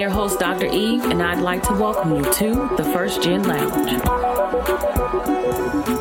Your host, Dr. Eve, and I'd like to welcome you to the First Gen Lounge.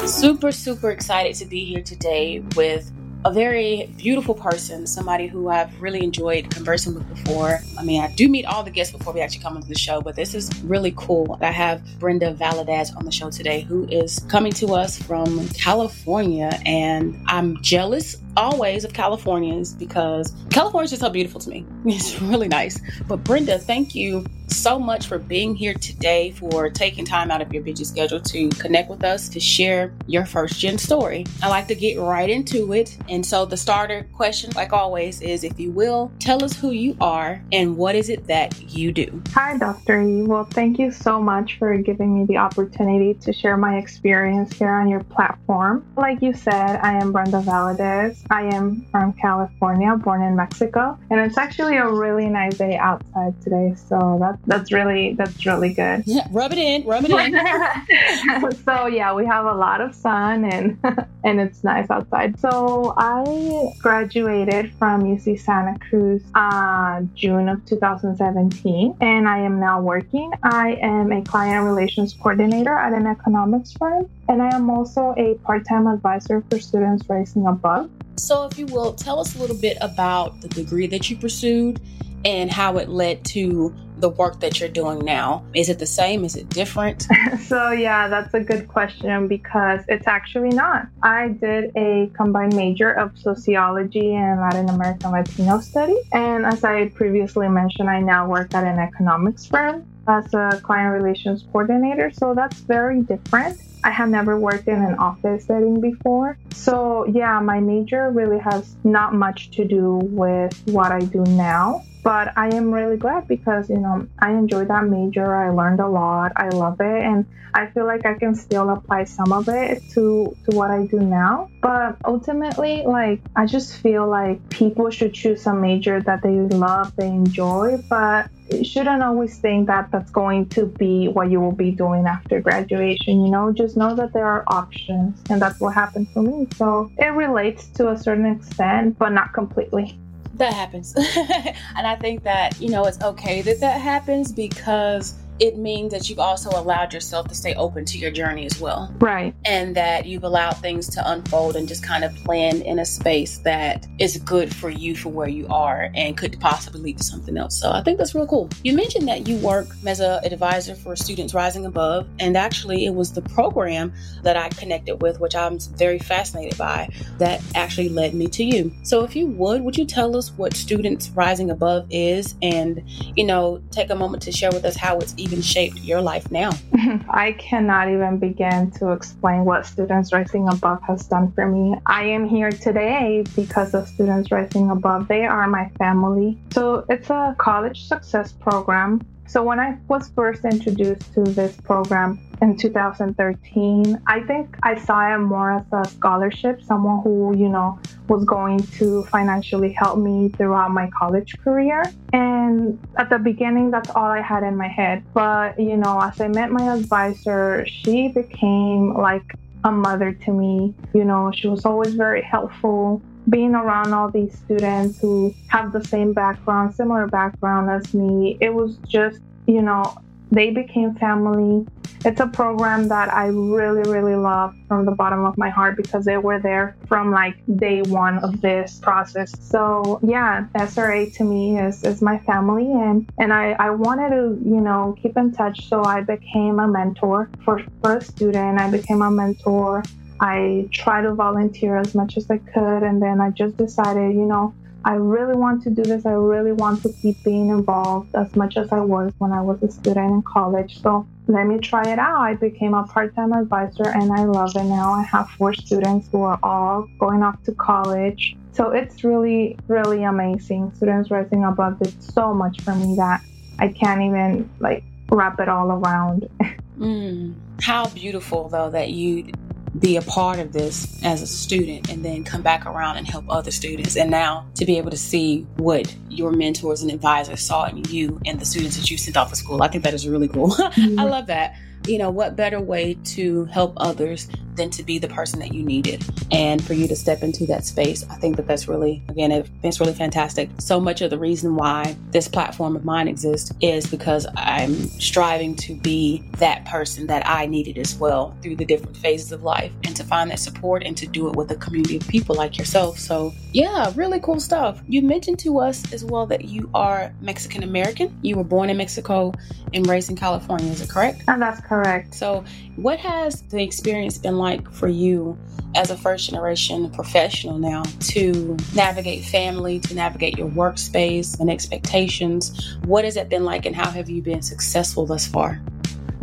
Super, super excited to be here today with a very beautiful person, somebody who I've really enjoyed conversing with before. I mean, I do meet all the guests before we actually come into the show, but this is really cool. I have Brenda Valadez on the show today, who is coming to us from California, and I'm jealous always of Californians because California is just so beautiful to me. It's really nice. But Brenda, thank you so much for being here today, for taking time out of your busy schedule to connect with us to share your first gen story. I like to get right into it. And so the starter question, like always, is if you will, tell us who you are and what is it that you do. Hi, Dr. E. Well, thank you so much for giving me the opportunity to share my experience here on your platform. Like you said, I am Brenda Valadez. I am from California, born in Mexico, and it's actually a really nice day outside today. So that's that's really that's really good. Yeah, rub it in, rub it in. so yeah, we have a lot of sun and and it's nice outside. So I graduated from UC Santa Cruz uh, June of 2017, and I am now working. I am a client relations coordinator at an economics firm, and I am also a part-time advisor for students rising above. So, if you will, tell us a little bit about the degree that you pursued and how it led to the work that you're doing now? Is it the same? Is it different? so, yeah, that's a good question because it's actually not. I did a combined major of sociology and Latin American Latino studies. And as I previously mentioned, I now work at an economics firm as a client relations coordinator. So, that's very different. I have never worked in an office setting before. So, yeah, my major really has not much to do with what I do now. But I am really glad because, you know, I enjoyed that major. I learned a lot. I love it. And I feel like I can still apply some of it to, to what I do now. But ultimately, like, I just feel like people should choose a major that they love, they enjoy, but you shouldn't always think that that's going to be what you will be doing after graduation. You know, just know that there are options, and that's what happened for me. So it relates to a certain extent, but not completely that happens. and I think that, you know, it's okay that that happens because it means that you've also allowed yourself to stay open to your journey as well. Right. And that you've allowed things to unfold and just kind of plan in a space that is good for you for where you are and could possibly lead to something else. So I think that's real cool. You mentioned that you work as an advisor for students rising above. And actually, it was the program that I connected with, which I'm very fascinated by, that actually led me to you. So if you would, would you tell us what Students Rising Above is and, you know, take a moment to share with us how it's even even shaped your life now? I cannot even begin to explain what Students Rising Above has done for me. I am here today because of Students Rising Above. They are my family. So it's a college success program so when I was first introduced to this program in 2013, I think I saw it more as a scholarship, someone who, you know, was going to financially help me throughout my college career. And at the beginning, that's all I had in my head. But, you know, as I met my advisor, she became like a mother to me. You know, she was always very helpful being around all these students who have the same background, similar background as me, it was just, you know, they became family. It's a program that I really, really love from the bottom of my heart because they were there from like day one of this process. So yeah, SRA to me is, is my family and, and I, I wanted to, you know, keep in touch. So I became a mentor for, for a student. I became a mentor I tried to volunteer as much as I could, and then I just decided, you know, I really want to do this. I really want to keep being involved as much as I was when I was a student in college. So let me try it out. I became a part time advisor and I love it now. I have four students who are all going off to college. So it's really, really amazing. Students Rising Above did so much for me that I can't even like wrap it all around. mm. How beautiful, though, that you be a part of this as a student and then come back around and help other students. And now to be able to see what your mentors and advisors saw in you and the students that you sent off to school, I think that is really cool. Mm-hmm. I love that you know, what better way to help others than to be the person that you needed and for you to step into that space? I think that that's really, again, it's really fantastic. So much of the reason why this platform of mine exists is because I'm striving to be that person that I needed as well through the different phases of life and to find that support and to do it with a community of people like yourself. So, yeah, really cool stuff. You mentioned to us as well that you are Mexican American. You were born in Mexico and raised in California, is it correct? And that's correct. So, what has the experience been like for you as a first generation professional now to navigate family, to navigate your workspace and expectations? What has it been like, and how have you been successful thus far?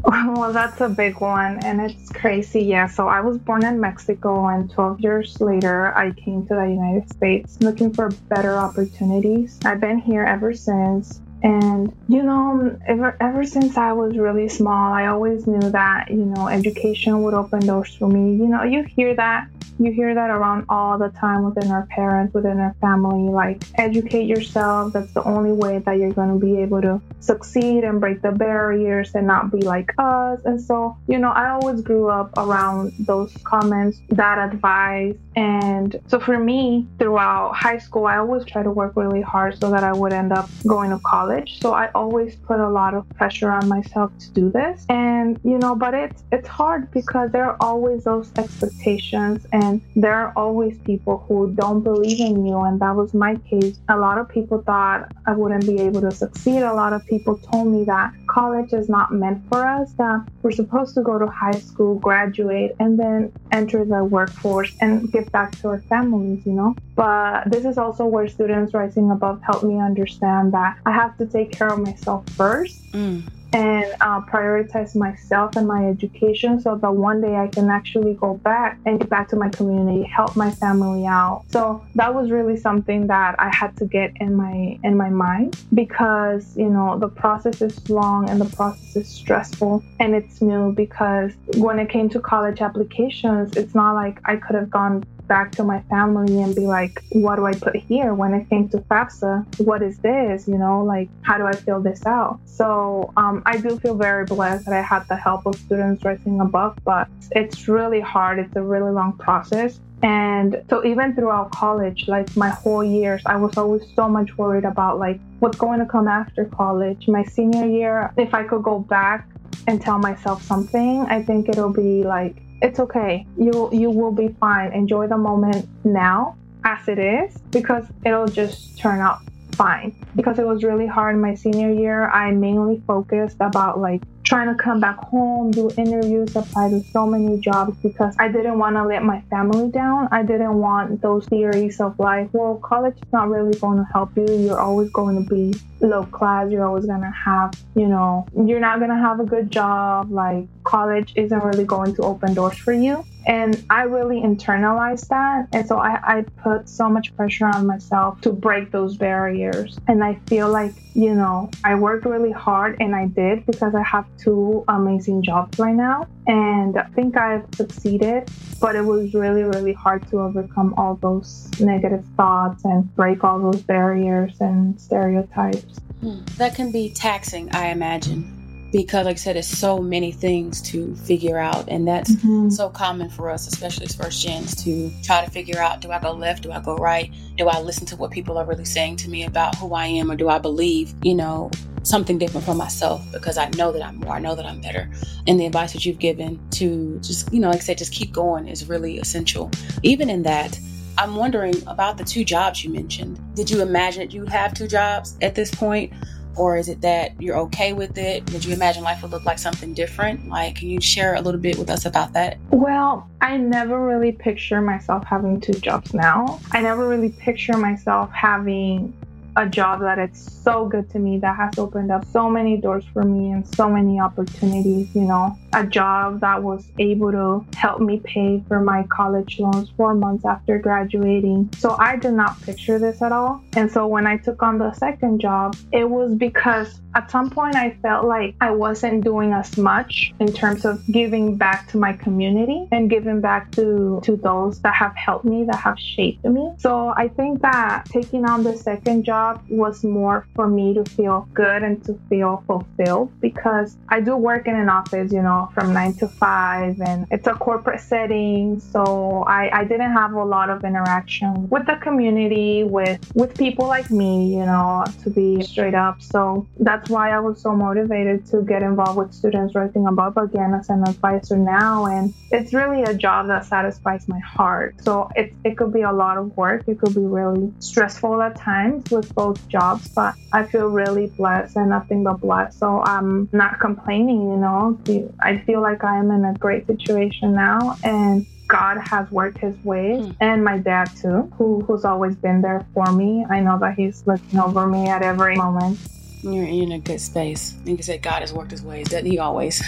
Well, that's a big one, and it's crazy. Yeah, so I was born in Mexico, and 12 years later, I came to the United States looking for better opportunities. I've been here ever since. And, you know, ever, ever since I was really small, I always knew that, you know, education would open doors for me. You know, you hear that you hear that around all the time within our parents, within our family. Like, educate yourself. That's the only way that you're going to be able to succeed and break the barriers and not be like us. And so, you know, I always grew up around those comments, that advice. And so for me, throughout high school, I always try to work really hard so that I would end up going to college. So I always put a lot of pressure on myself to do this. And, you know, but it's it's hard because there are always those expectations and there are always people who don't believe in you. And that was my case. A lot of people thought i wouldn't be able to succeed. A lot of people told me that college is not meant for us that we're supposed to go to high school graduate and then enter the workforce and give back to our families you know but this is also where students rising above helped me understand that i have to take care of myself first mm and uh, prioritize myself and my education so that one day I can actually go back and get back to my community, help my family out. So that was really something that I had to get in my in my mind because you know the process is long and the process is stressful and it's new because when it came to college applications, it's not like I could have gone back to my family and be like, what do I put here? When it came to FAFSA, what is this? You know, like, how do I fill this out? So um, I do feel very blessed that I had the help of students rising above, but it's really hard. It's a really long process. And so even throughout college, like my whole years, I was always so much worried about like what's going to come after college. My senior year, if I could go back and tell myself something, I think it'll be like it's okay. You you will be fine. Enjoy the moment now as it is because it'll just turn out fine. Because it was really hard in my senior year, I mainly focused about like trying to come back home, do interviews, apply to so many jobs because I didn't want to let my family down. I didn't want those theories of like, well, college is not really going to help you. You're always going to be low class. You're always going to have, you know, you're not going to have a good job. Like, college isn't really going to open doors for you. And I really internalized that. And so I, I put so much pressure on myself to break those barriers. And I feel like, you know, I worked really hard and I did because I have two amazing jobs right now. And I think I've succeeded, but it was really, really hard to overcome all those negative thoughts and break all those barriers and stereotypes. Hmm. That can be taxing, I imagine because like i said it's so many things to figure out and that's mm-hmm. so common for us especially as first gens to try to figure out do i go left? Do i go right? Do i listen to what people are really saying to me about who i am or do i believe you know something different for myself because i know that i'm more i know that i'm better? And the advice that you've given to just you know like i said just keep going is really essential. Even in that i'm wondering about the two jobs you mentioned. Did you imagine that you would have two jobs at this point or is it that you're okay with it? Did you imagine life would look like something different? Like, can you share a little bit with us about that? Well, I never really picture myself having two jobs now. I never really picture myself having a job that it's so good to me that has opened up so many doors for me and so many opportunities, you know, a job that was able to help me pay for my college loans four months after graduating. So I did not picture this at all. And so when I took on the second job, it was because at some point I felt like I wasn't doing as much in terms of giving back to my community and giving back to to those that have helped me, that have shaped me. So I think that taking on the second job was more for me to feel good and to feel fulfilled because I do work in an office, you know, from nine to five and it's a corporate setting. So I, I didn't have a lot of interaction with the community, with with people like me, you know, to be straight up. So that's why I was so motivated to get involved with Students Rising Above again as an advisor now. And it's really a job that satisfies my heart. So it, it could be a lot of work. It could be really stressful at times with both jobs, but I feel really blessed and nothing but blessed. So I'm not complaining, you know. I feel like I am in a great situation now. And God has worked his way mm. and my dad too, who, who's always been there for me. I know that he's looking over me at every moment. You're in a good space. Like I said, God has worked his ways, doesn't he always?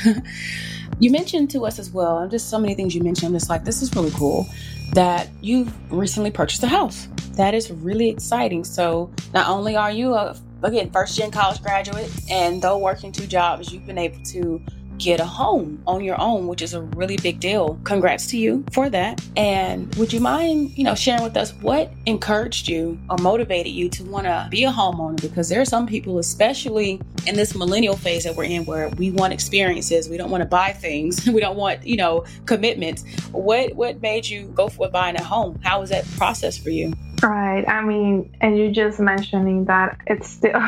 you mentioned to us as well, and just so many things you mentioned. I'm just like, this is really cool that you've recently purchased a house. That is really exciting. So not only are you a again first gen college graduate, and though working two jobs, you've been able to get a home on your own, which is a really big deal. Congrats to you for that. And would you mind, you know, sharing with us what encouraged you or motivated you to want to be a homeowner? Because there are some people, especially in this millennial phase that we're in, where we want experiences, we don't want to buy things, we don't want, you know, commitments. What what made you go for buying a home? How was that process for you? Right. I mean, and you just mentioning that it's still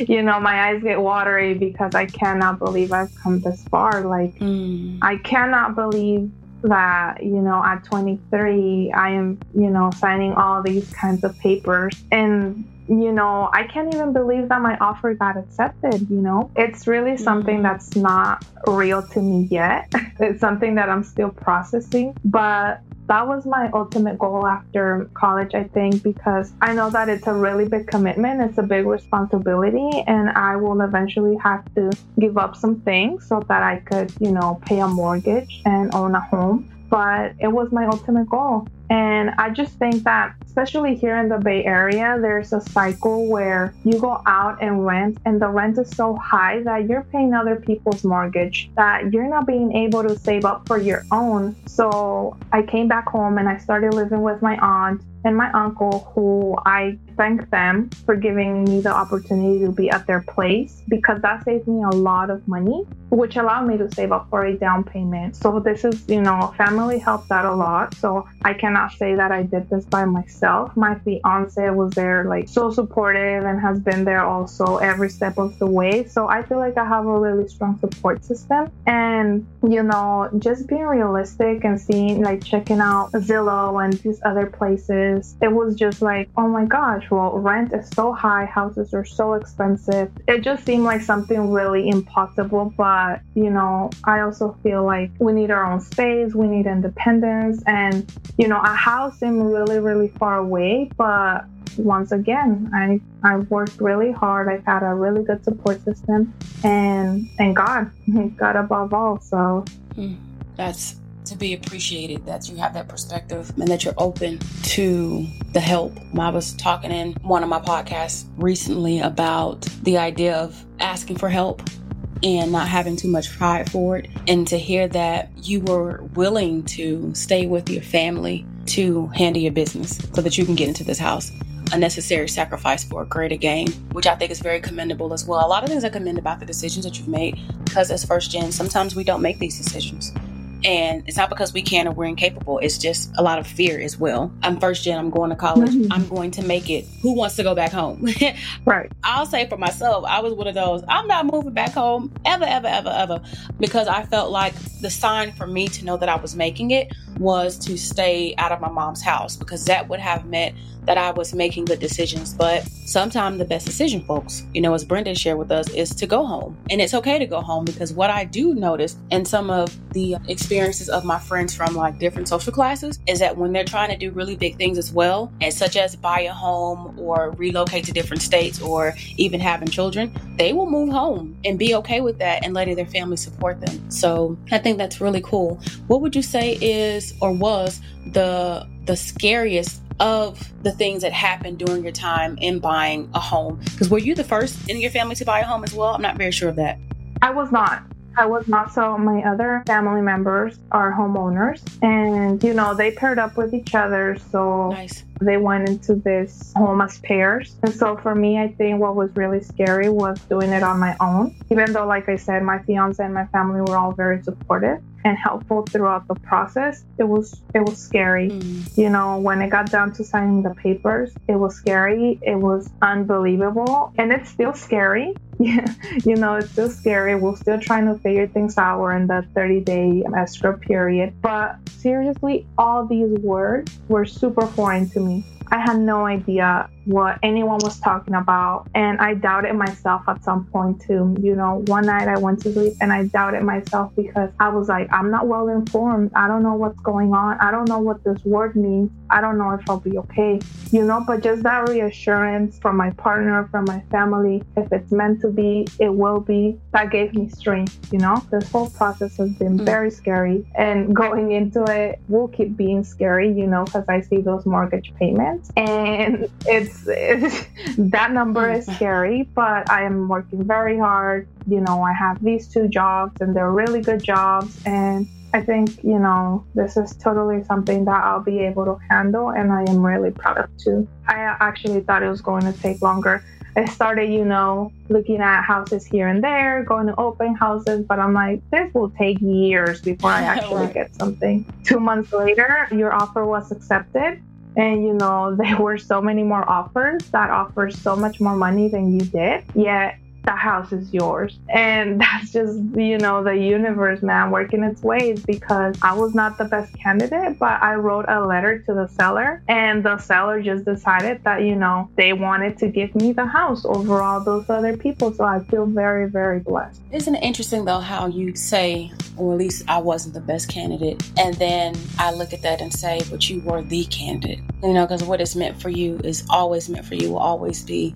you know, my eyes get watery because I cannot believe I've come this far. Like, mm. I cannot believe that, you know, at 23, I am, you know, signing all these kinds of papers. And, you know, I can't even believe that my offer got accepted, you know? It's really something mm. that's not real to me yet. it's something that I'm still processing. But that was my ultimate goal after college, I think, because I know that it's a really big commitment, it's a big responsibility, and I will eventually have to give up some things so that I could, you know, pay a mortgage and own a home. But it was my ultimate goal. And I just think that, especially here in the Bay Area, there's a cycle where you go out and rent, and the rent is so high that you're paying other people's mortgage, that you're not being able to save up for your own. So I came back home and I started living with my aunt and my uncle, who I thank them for giving me the opportunity to be at their place because that saved me a lot of money, which allowed me to save up for a down payment. So, this is, you know, family helped out a lot. So, I cannot say that I did this by myself. My fiance was there, like, so supportive and has been there also every step of the way. So, I feel like I have a really strong support system. And, you know, just being realistic and seeing, like, checking out Zillow and these other places, it was just like, oh my gosh well, rent is so high, houses are so expensive. It just seemed like something really impossible. But, you know, I also feel like we need our own space, we need independence. And, you know, a house seemed really, really far away. But once again, I, I worked really hard. I've had a really good support system. And, and God, God above all. So, mm, that's to be appreciated that you have that perspective and that you're open to the help. I was talking in one of my podcasts recently about the idea of asking for help and not having too much pride for it. And to hear that you were willing to stay with your family to handle your business so that you can get into this house. A necessary sacrifice for a greater gain, which I think is very commendable as well. A lot of things I commend about the decisions that you've made because, as first gen, sometimes we don't make these decisions. And it's not because we can or we're incapable. It's just a lot of fear as well. I'm first gen. I'm going to college. Mm-hmm. I'm going to make it. Who wants to go back home? right. I'll say for myself, I was one of those. I'm not moving back home ever, ever, ever, ever, because I felt like the sign for me to know that I was making it was to stay out of my mom's house because that would have meant that I was making good decisions. But sometimes the best decision, folks, you know, as Brenda shared with us, is to go home. And it's okay to go home because what I do notice in some of the experiences of my friends from like different social classes is that when they're trying to do really big things as well, and such as buy a home or relocate to different states or even having children, they will move home and be okay with that and letting their family support them. So I think that's really cool. What would you say is or was the the scariest of the things that happened during your time in buying a home? Because were you the first in your family to buy a home as well? I'm not very sure of that. I was not. I was not. So my other family members are homeowners, and you know they paired up with each other. So nice. they went into this home as pairs. And so for me, I think what was really scary was doing it on my own. Even though, like I said, my fiance and my family were all very supportive and helpful throughout the process it was it was scary. Mm. you know when it got down to signing the papers it was scary. It was unbelievable and it's still scary you know it's still scary we're still trying to figure things out we're in the 30 day escrow period but seriously all these words were super foreign to me I had no idea what anyone was talking about. And I doubted myself at some point too. You know, one night I went to sleep and I doubted myself because I was like, I'm not well informed. I don't know what's going on. I don't know what this word means. I don't know if I'll be okay. You know, but just that reassurance from my partner, from my family, if it's meant to be, it will be, that gave me strength. You know, this whole process has been mm. very scary. And going into it will keep being scary, you know, because I see those mortgage payments and it's, it's that number is mm. scary but i am working very hard you know i have these two jobs and they're really good jobs and I think, you know, this is totally something that I'll be able to handle and I am really proud of too. I uh, actually thought it was going to take longer. I started, you know, looking at houses here and there, going to open houses, but I'm like, this will take years before I actually get something. Two months later, your offer was accepted and you know there were so many more offers that offered so much more money than you did yet the house is yours. And that's just, you know, the universe, man, working its ways because I was not the best candidate, but I wrote a letter to the seller and the seller just decided that, you know, they wanted to give me the house over all those other people. So I feel very, very blessed. Isn't it interesting though how you say, or at least I wasn't the best candidate, and then I look at that and say, but you were the candidate, you know, because what is meant for you is always meant for you, will always be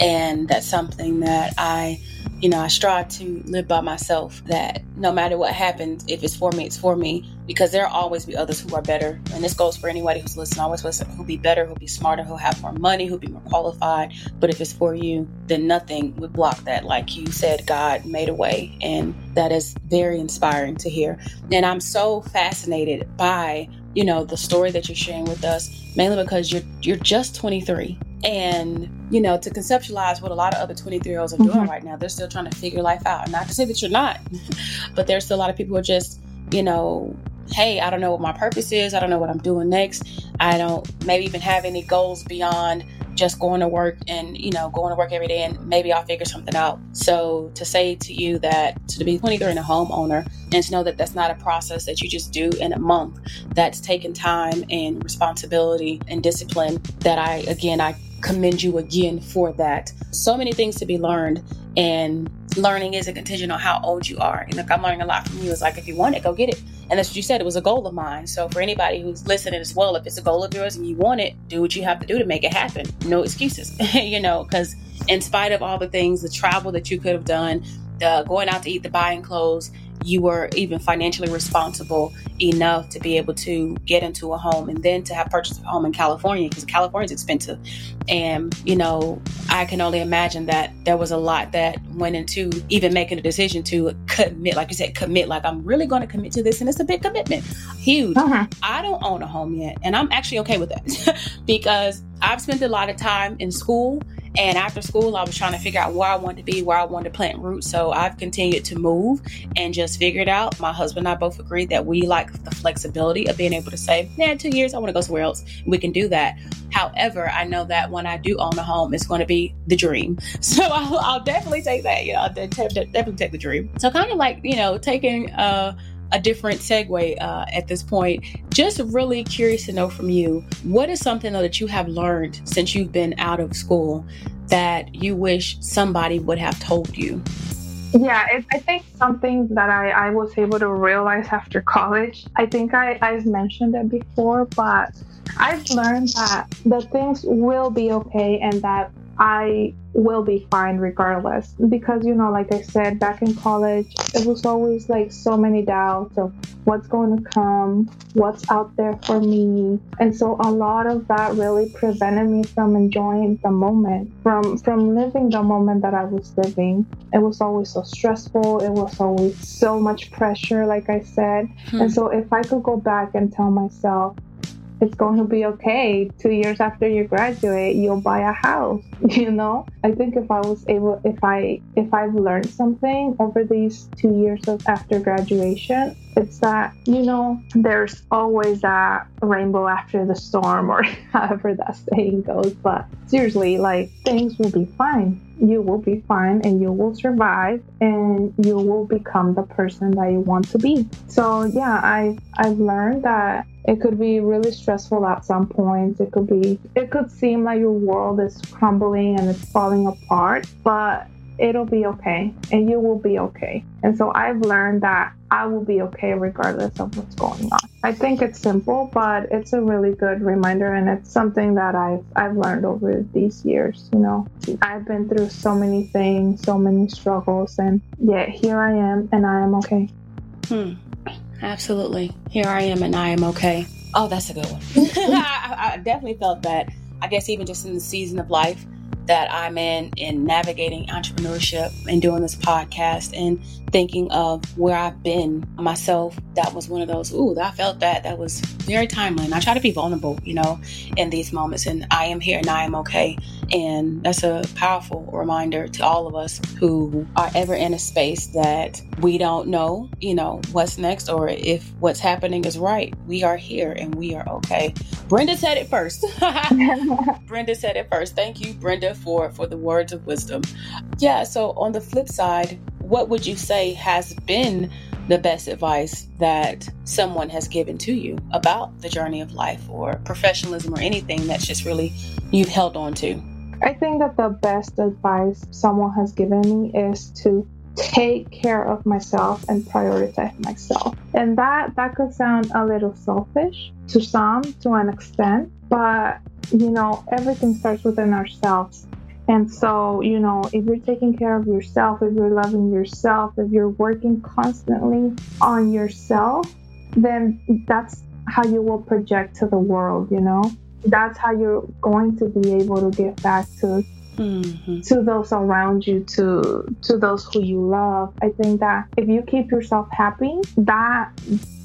and that's something that I, you know, I strive to live by myself that no matter what happens, if it's for me, it's for me, because there'll always be others who are better. And this goes for anybody who's listening, always listen, who'll be better, who'll be smarter, who'll have more money, who'll be more qualified. But if it's for you, then nothing would block that. Like you said, God made a way. And that is very inspiring to hear. And I'm so fascinated by, you know, the story that you're sharing with us, mainly because you're you're just 23 and you know to conceptualize what a lot of other 23 year olds are doing mm-hmm. right now they're still trying to figure life out. And not to say that you're not but there's still a lot of people who are just you know hey i don't know what my purpose is. I don't know what i'm doing next. I don't maybe even have any goals beyond just going to work and you know going to work every day and maybe i'll figure something out. So to say to you that to be 23 and a homeowner and to know that that's not a process that you just do in a month that's taken time and responsibility and discipline that i again i commend you again for that. So many things to be learned, and learning isn't contingent on how old you are. And like I'm learning a lot from you. It's like if you want it, go get it. And that's what you said. It was a goal of mine. So for anybody who's listening as well, if it's a goal of yours and you want it, do what you have to do to make it happen. No excuses, you know, because in spite of all the things, the travel that you could have done, the going out to eat, the buying clothes, you were even financially responsible enough to be able to get into a home and then to have purchased a home in California because California is expensive. And, you know, I can only imagine that there was a lot that went into even making a decision to commit, like you said, commit, like I'm really going to commit to this. And it's a big commitment, huge. Uh-huh. I don't own a home yet. And I'm actually okay with that because I've spent a lot of time in school and after school, I was trying to figure out where I wanted to be, where I wanted to plant roots. So I've continued to move and just figured out. My husband and I both agreed that we like the flexibility of being able to say, yeah, two years, I want to go somewhere else. We can do that. However, I know that when I do own a home, it's going to be the dream. So I'll, I'll definitely take that. You know, I'll definitely take the dream. So kind of like, you know, taking, uh, a different segue uh, at this point. Just really curious to know from you what is something though, that you have learned since you've been out of school that you wish somebody would have told you? Yeah, it, I think something that I, I was able to realize after college, I think I, I've mentioned it before, but I've learned that the things will be okay and that I will be fine regardless. Because, you know, like I said, back in college, it was always like so many doubts of what's going to come, what's out there for me. And so a lot of that really prevented me from enjoying the moment, from from living the moment that I was living. It was always so stressful. It was always so much pressure, like I said. Hmm. And so if I could go back and tell myself, it's going to be okay. Two years after you graduate, you'll buy a house. You know, I think if I was able, if I, if I've learned something over these two years of after graduation, it's that you know there's always that rainbow after the storm, or however that saying goes. But seriously, like things will be fine. You will be fine, and you will survive, and you will become the person that you want to be. So yeah, I I've learned that it could be really stressful at some points. It could be, it could seem like your world is crumbling and it's falling apart, but it'll be okay and you will be okay. And so I've learned that I will be okay regardless of what's going on. I think it's simple, but it's a really good reminder and it's something that I've I've learned over these years, you know. I've been through so many things, so many struggles and yet here I am and I am okay. Hmm. Absolutely. Here I am and I am okay. Oh, that's a good one. I, I definitely felt that. I guess even just in the season of life that I'm in in navigating entrepreneurship and doing this podcast and thinking of where I've been myself, that was one of those, ooh, I felt that. That was very timely. And I try to be vulnerable, you know, in these moments. And I am here and I am okay. And that's a powerful reminder to all of us who are ever in a space that we don't know, you know, what's next or if what's happening is right. We are here and we are okay. Brenda said it first. Brenda said it first. Thank you, Brenda, for for the words of wisdom. Yeah, so on the flip side, what would you say has been the best advice that someone has given to you about the journey of life or professionalism or anything that's just really you've held on to? I think that the best advice someone has given me is to take care of myself and prioritize myself. And that that could sound a little selfish to some to an extent, but you know, everything starts within ourselves. And so, you know, if you're taking care of yourself, if you're loving yourself, if you're working constantly on yourself, then that's how you will project to the world, you know? That's how you're going to be able to get back to mm-hmm. to those around you, to to those who you love. I think that if you keep yourself happy, that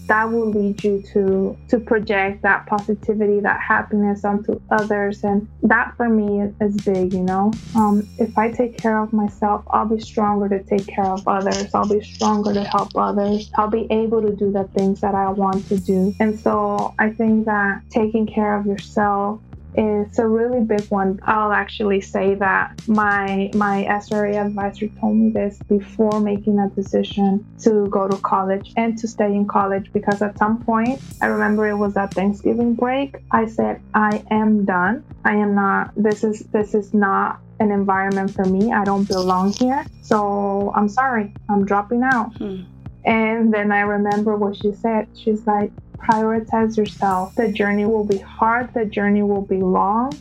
that will lead you to to project that positivity that happiness onto others. And that for me is, big you know? Um, if i take care of myself i'll be stronger to take care of others. I'll be stronger to help others. I'll be able to do the things that i want to do. And so i think that taking care of yourself it's a really big one. I'll actually say that my my SRA advisor told me this before making a decision to go to college and to stay in college because at some point I remember it was that Thanksgiving break. I said I am done. I am not. This is this is not an environment for me. I don't belong here. So I'm sorry. I'm dropping out. Hmm. And then I remember what she said. She's like, prioritize yourself. The journey will be hard, the journey will be long,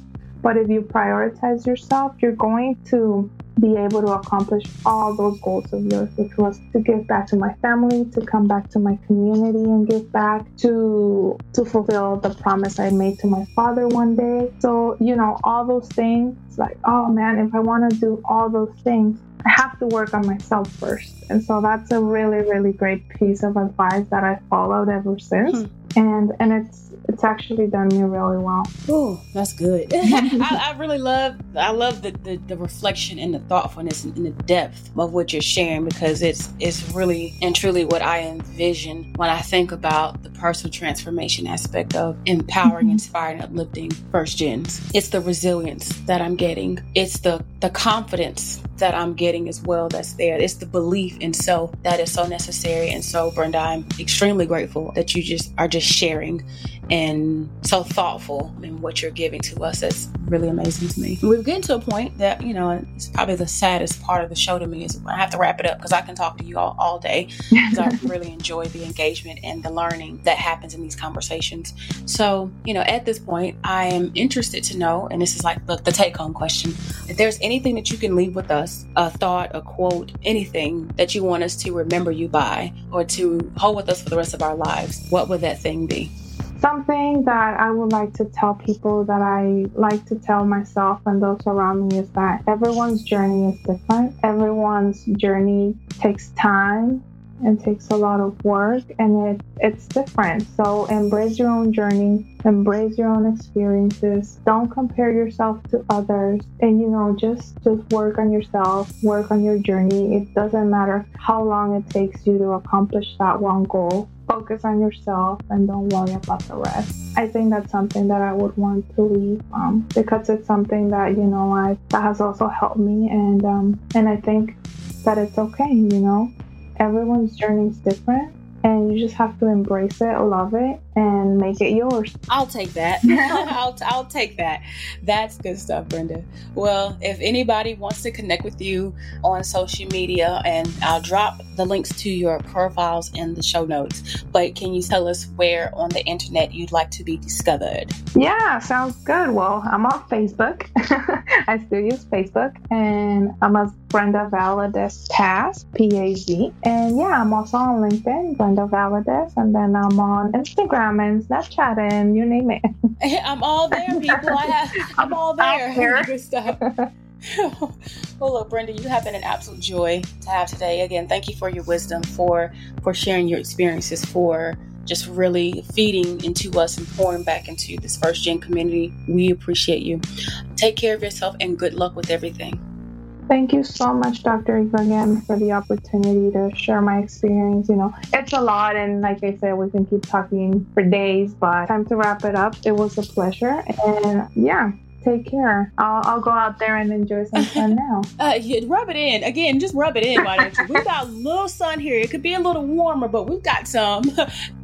but if you prioritize yourself, you're going to be able to accomplish all those goals of yours, which was to give back to my family, to come back to my community and give back, to to fulfill the promise I made to my father one day. So, you know, all those things, like, oh man, if I want to do all those things, to work on myself first. And so that's a really, really great piece of advice that I followed ever since. Hmm. And and it's it's actually done me really well. Oh, that's good. I, I, really love I love the, the, the reflection and the thoughtfulness and, and, the depth of what you're sharing because it's it's really and truly what I envision when I think about the personal transformation aspect of empowering, mm-hmm. inspiring, uplifting first gens. It's the resilience that I'm getting. It's the the confidence that I'm getting as well that's there. It's the belief in self that is so necessary. And so, Brenda, I'm extremely grateful that you just are just sharing and so thoughtful in what you're giving to us. That's really amazing to me. We've gotten to a point that, you know, it's probably the saddest part of the show to me is I have to wrap it up because I can talk to you all, all day because I really enjoy the engagement and the learning that happens in these conversations. So, you know, at this point, I am interested to know, and this is like the, the take home question if there's anything that you can leave with us, a thought, a quote, anything that you want us to remember you by or to hold with us for the rest of our lives, what would that thing be? Something that I would like to tell people that I like to tell myself and those around me is that everyone's journey is different. Everyone's journey takes time and takes a lot of work and it, it's different. So embrace your own journey, embrace your own experiences. Don't compare yourself to others and you know just just work on yourself, work on your journey. It doesn't matter how long it takes you to accomplish that one goal focus on yourself and don't worry about the rest. I think that's something that I would want to leave um, because it's something that you know I that has also helped me and um, and I think that it's okay. You know, everyone's journey is different and you just have to embrace it, love it, and make it yours. I'll take that. I'll, I'll take that. That's good stuff, Brenda. Well, if anybody wants to connect with you on social media, and I'll drop the links to your profiles in the show notes, but can you tell us where on the internet you'd like to be discovered? Yeah, sounds good. Well, I'm on Facebook. I still use Facebook, and I'm as Brenda Valadez Paz, P A Z. And yeah, I'm also on LinkedIn, Brenda Valadez, and then I'm on Instagram and Snapchat and you name it. I'm all there, people. I have, I'm all there. Good stuff. well, look, Brenda, you have been an absolute joy to have today. Again, thank you for your wisdom, for for sharing your experiences, for just really feeding into us and pouring back into this first gen community. We appreciate you. Take care of yourself and good luck with everything. Thank you so much, Dr. Eva, again, for the opportunity to share my experience. You know, it's a lot, and like I said, we can keep talking for days, but time to wrap it up. It was a pleasure, and yeah, take care. I'll, I'll go out there and enjoy some sun now. uh, yeah, rub it in. Again, just rub it in, why don't you? We've got a little sun here. It could be a little warmer, but we've got some.